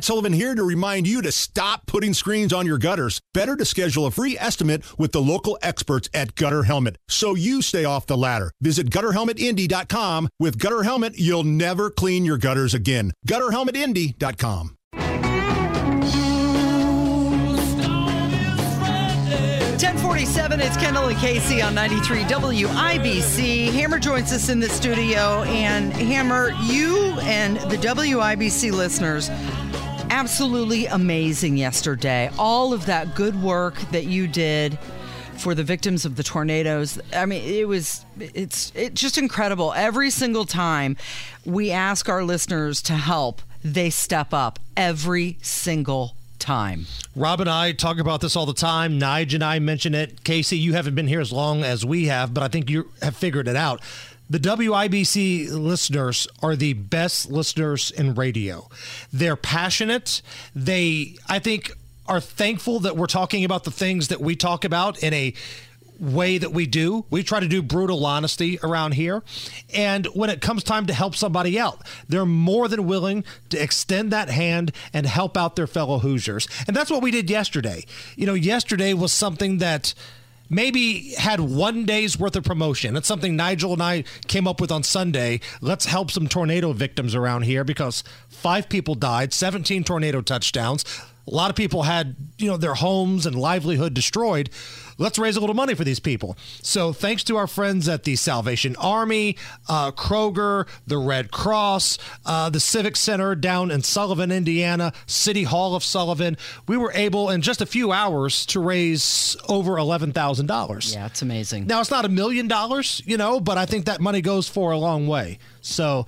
Matt Sullivan here to remind you to stop putting screens on your gutters. Better to schedule a free estimate with the local experts at Gutter Helmet so you stay off the ladder. Visit gutterhelmetindy.com. With Gutter Helmet, you'll never clean your gutters again. gutterhelmetindy.com. 1047, it's Kendall and Casey on 93 WIBC. Hammer joins us in the studio, and Hammer, you and the WIBC listeners, absolutely amazing yesterday. All of that good work that you did for the victims of the tornadoes. I mean, it was it's it's just incredible. Every single time we ask our listeners to help, they step up every single time. Rob and I talk about this all the time. Nige and I mention it. Casey, you haven't been here as long as we have, but I think you have figured it out. The WIBC listeners are the best listeners in radio. They're passionate. They, I think, are thankful that we're talking about the things that we talk about in a way that we do. We try to do brutal honesty around here. And when it comes time to help somebody out, they're more than willing to extend that hand and help out their fellow Hoosiers. And that's what we did yesterday. You know, yesterday was something that maybe had one day's worth of promotion. That's something Nigel and I came up with on Sunday. Let's help some tornado victims around here because five people died, 17 tornado touchdowns. A lot of people had, you know, their homes and livelihood destroyed let's raise a little money for these people. So thanks to our friends at the Salvation Army, uh, Kroger, the Red Cross, uh, the Civic Center down in Sullivan, Indiana, City Hall of Sullivan, we were able in just a few hours to raise over $11,000. Yeah, it's amazing. Now, it's not a million dollars, you know, but I think that money goes for a long way. So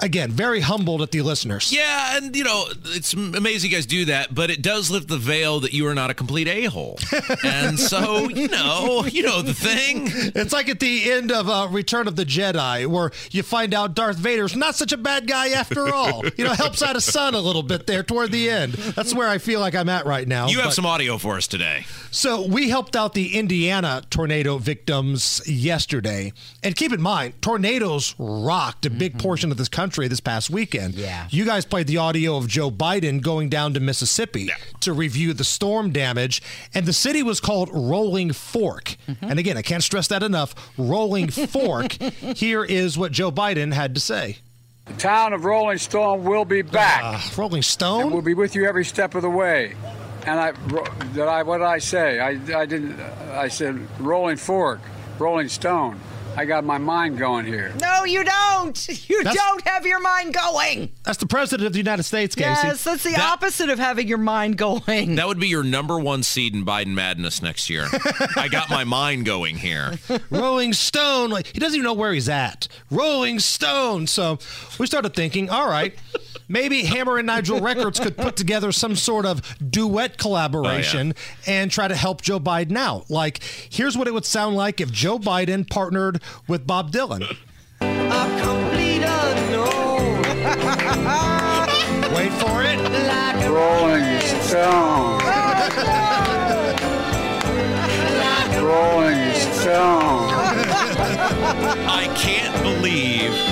again, very humbled at the listeners. Yeah, and you know, it's amazing you guys do that, but it does lift the veil that you are not a complete a hole. and so, you know, you know the thing. It's like at the end of uh, Return of the Jedi, where you find out Darth Vader's not such a bad guy after all. you know, helps out his son a little bit there toward the end. That's where I feel like I'm at right now. You have but, some audio for us today. So we helped out the Indiana tornado victims yesterday, and keep in mind, tornadoes rocked a big mm-hmm. portion of this country this past weekend. Yeah. You guys played the audio of Joe Biden going down to Mississippi yeah. to review the storm damage, and the city was called Rolling Fork. Mm-hmm. And again, I can't stress that enough. Rolling Fork. Here is what Joe Biden had to say. The town of Rolling Stone will be back. Uh, Rolling Stone? And we'll be with you every step of the way. And I, did I, what did I say? I, I didn't, I said Rolling Fork, Rolling Stone. I got my mind going here. No, you don't. You that's, don't have your mind going. That's the president of the United States, Casey. Yes, that's the that, opposite of having your mind going. That would be your number one seed in Biden madness next year. I got my mind going here. Rolling Stone, like he doesn't even know where he's at. Rolling Stone. So we started thinking, all right maybe Hammer and Nigel Records could put together some sort of duet collaboration oh, yeah. and try to help Joe Biden out. Like, here's what it would sound like if Joe Biden partnered with Bob Dylan. Wait for it. Like Rolling Stone. Rolling Stone. I can't believe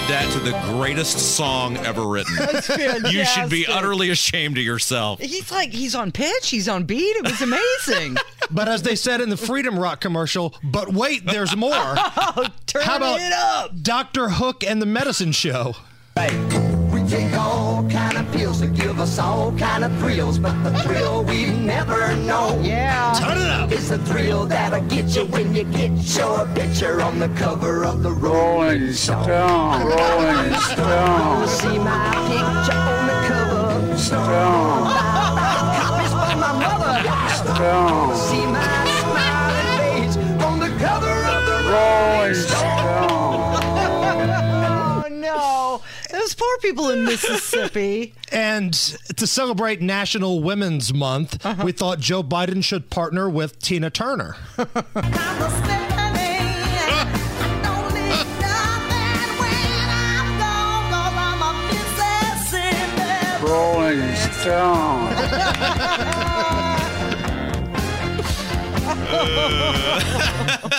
did that to the greatest song ever written. You should be utterly ashamed of yourself. He's like, he's on pitch, he's on beat. It was amazing. but as they said in the Freedom Rock commercial, but wait, there's more. oh, turn How about it up. Dr. Hook and the Medicine Show? Right. We take all kind of pills to give us all kind of thrills, but the thrill we never know. Yeah. Turn it up. Is the thrill that'll get you when you get your picture on the cover of the Rolling Stone. Rolling Stone. See my picture on the cover. Stone. Copies people in Mississippi. and to celebrate National Women's Month, uh-huh. we thought Joe Biden should partner with Tina Turner. Rolling Stone.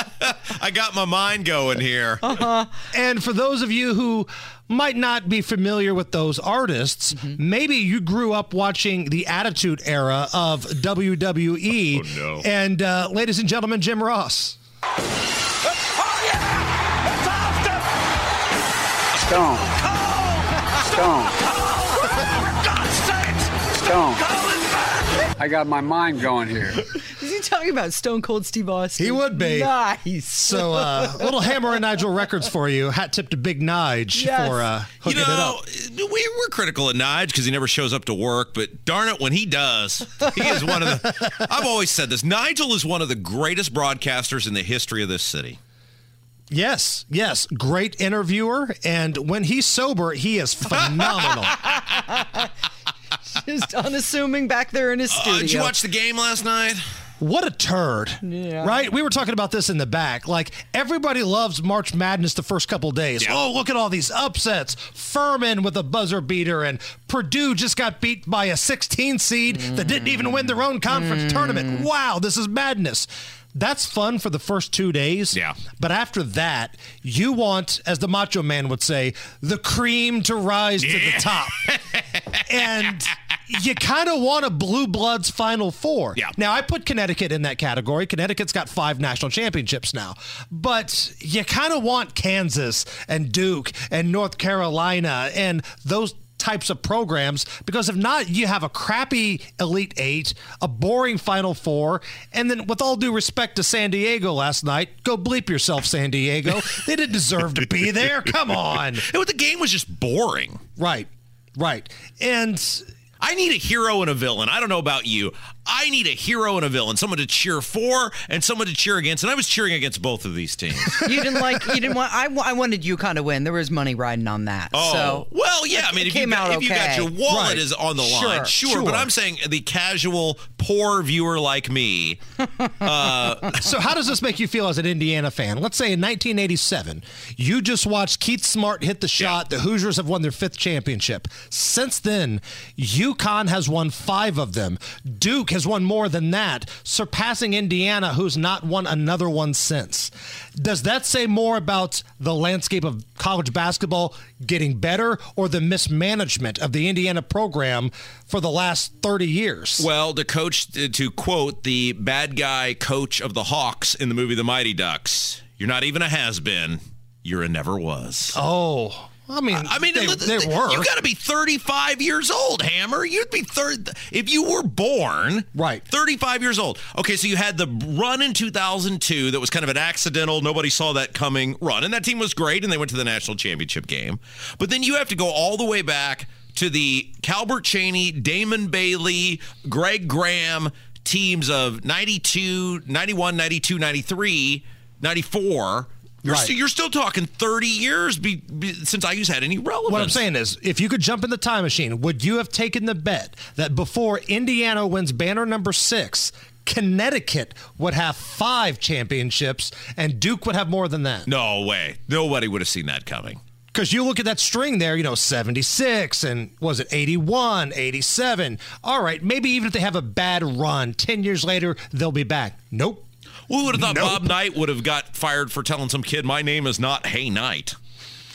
I got my mind going here. And for those of you who might not be familiar with those artists, Mm-hmm. maybe you grew up watching the Attitude Era of WWE. Oh, no. And uh, ladies and gentlemen, Jim Ross. Stone. Stone. Stone. I got my mind going here. Is he talking about Stone Cold Steve Austin? He would be. Nice. So, uh, little Hammer and Nigel records for you. Hat tip to Big Nige Yes. for uh, You hooking know, it up. we, we're critical of Nige because he never shows up to work, but darn it, when he does, he is one of the. I've always said this Nigel is one of the greatest broadcasters in the history of this city. Yes, yes. Great interviewer. And when he's sober, he is phenomenal. Just unassuming back there in his Uh, studio. did you watch the game last night? What a turd. Yeah. Right? We were talking about this in the back. Like, everybody loves March Madness the first couple days. Yeah. Oh, look at all these upsets. Furman with a buzzer beater, and Purdue just got beat by a 16 seed that didn't even win their own conference tournament. Wow, this is madness. That's fun for the first two days. Yeah. But after that, you want, as the Macho Man would say, the cream to rise to the top. and you kind of want a blue bloods final four. Yeah. Now I put Connecticut in that category. Connecticut's got five national championships now, but you kind of want Kansas and Duke and North Carolina and those types of programs because if not you have a crappy elite 8 a boring final 4 and then with all due respect to San Diego last night go bleep yourself San Diego they didn't deserve to be there come on It, the game was just boring. right right and I need a hero and a villain. I don't know about you. I need a hero and a villain, someone to cheer for and someone to cheer against. And I was cheering against both of these teams. You didn't like. You didn't want. I, I wanted UConn to win. There was money riding on that. Oh, so well, yeah. I mean, it if, came you, got, out if you got your wallet Right. is on the Sure, line, sure, But. I'm saying the casual, poor viewer like me. Uh, so, how does this make you feel as an Indiana fan? Let's say in 1987, you just watched Keith Smart hit the shot. The Hoosiers have won their fifth championship. Since then, UConn has won five of them. Duke has won more than that, surpassing Indiana, who's not won another one since. Does that say more about the landscape of college basketball getting better or the mismanagement of the Indiana program for the last 30 years? Well, the coach, to quote the bad guy coach of the Hawks in the movie The Mighty Ducks, you're not even a has been, you're a never was. oh. I mean, I mean, they, they were. you got to be 35 years old, Hammer. You'd be third if you were born Right. 35 years old. Okay, so you had the run in 2002 that was kind of an accidental, nobody saw that coming run, and that team was great, and they went to the national championship game. But then you have to go all the way back to the Calbert Cheaney, Damon Bailey, Greg Graham teams of 92, 91, 92, 93, 94. You're, Right. st- you're still talking 30 years be, be, since IU's had any relevance. What I'm saying is, if you could jump in the time machine, would you have taken the bet that before Indiana wins banner number six, Connecticut would have five championships and Duke would have more than that? No way. Nobody would have seen that coming. Because you look at that string there, you know, 76 and was it 81, 87? All right, maybe even if they have a bad run, 10 years later, they'll be back. Nope. Who would have thought Nope. Bob Knight would have got fired for telling some kid, my name is not Hey Knight?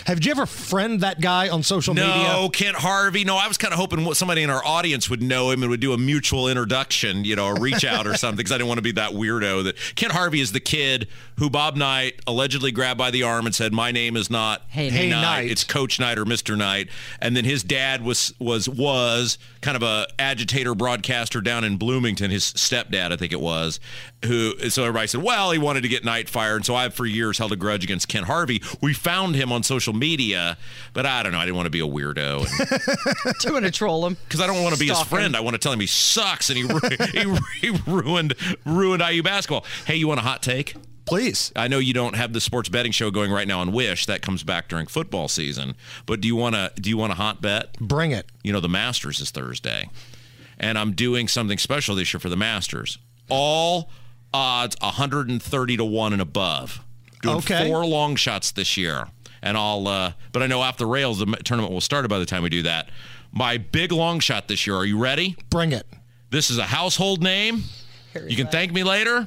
Have you ever friend that guy on social No, media? No, Kent Harvey. No, I was kind of hoping somebody in our audience would know him and would do a mutual introduction, you know, a reach out or something, because I didn't want to be that weirdo. That Kent Harvey is the kid who Bob Knight allegedly grabbed by the arm and said, "My name is not Hey Hey Knight. Knight. It's Coach Knight or Mister Knight." And then his dad was was was kind of a agitator broadcaster down in Bloomington. His stepdad, I think it was, who. So everybody said, "Well, he wanted to get Knight fired," and so I've for years held a grudge against Ken Harvey. We found him on social media, but I don't know. I didn't want to be a weirdo. And, Do you want to troll him? because I don't want to be his Stalk friend. him. I want to tell him he sucks and he ru- he, he ruined ruined IU basketball. Hey, you want a hot take? Please. I know you don't have the sports betting show going right now on Wish. That comes back during football season. But do you want to do you want a hot bet? Bring it. You know the Masters is Thursday, and I'm doing something special this year for the Masters. All odds 130 to one and above. Doing Okay. four long shots this year, and I'll. Uh, but I know off the rails the tournament will start by the time we do that. My big long shot this year. Are you ready? Bring it. This is a household name. You can thank me later.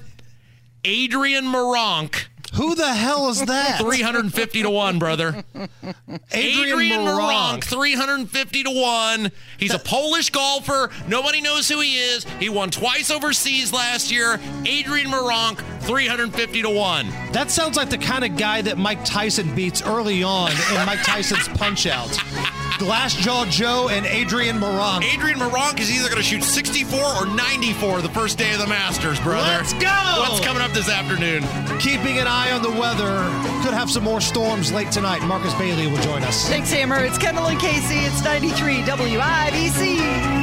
Adrian Meronk Who the hell is that? 350 to 1, brother. Adrian, Adrian Meronk. Meronk, 350 to 1. He's a Polish golfer. Nobody knows who he is. He won twice overseas last year. Adrian Meronk, 350 to 1. That sounds like the kind of guy that Mike Tyson beats early on in Mike Tyson's Punch Out. Glass Jaw Joe and Adrian Meronk. Adrian Meronk is either going to shoot 64 or 94 the first day of the Masters, brother. Let's go! What's coming up this afternoon? Keeping an eye on the weather. Could have some more storms late tonight. Marcus Bailey will join us. Thanks, Hammer. It's Kendall and Casey. It's 93 WIBC.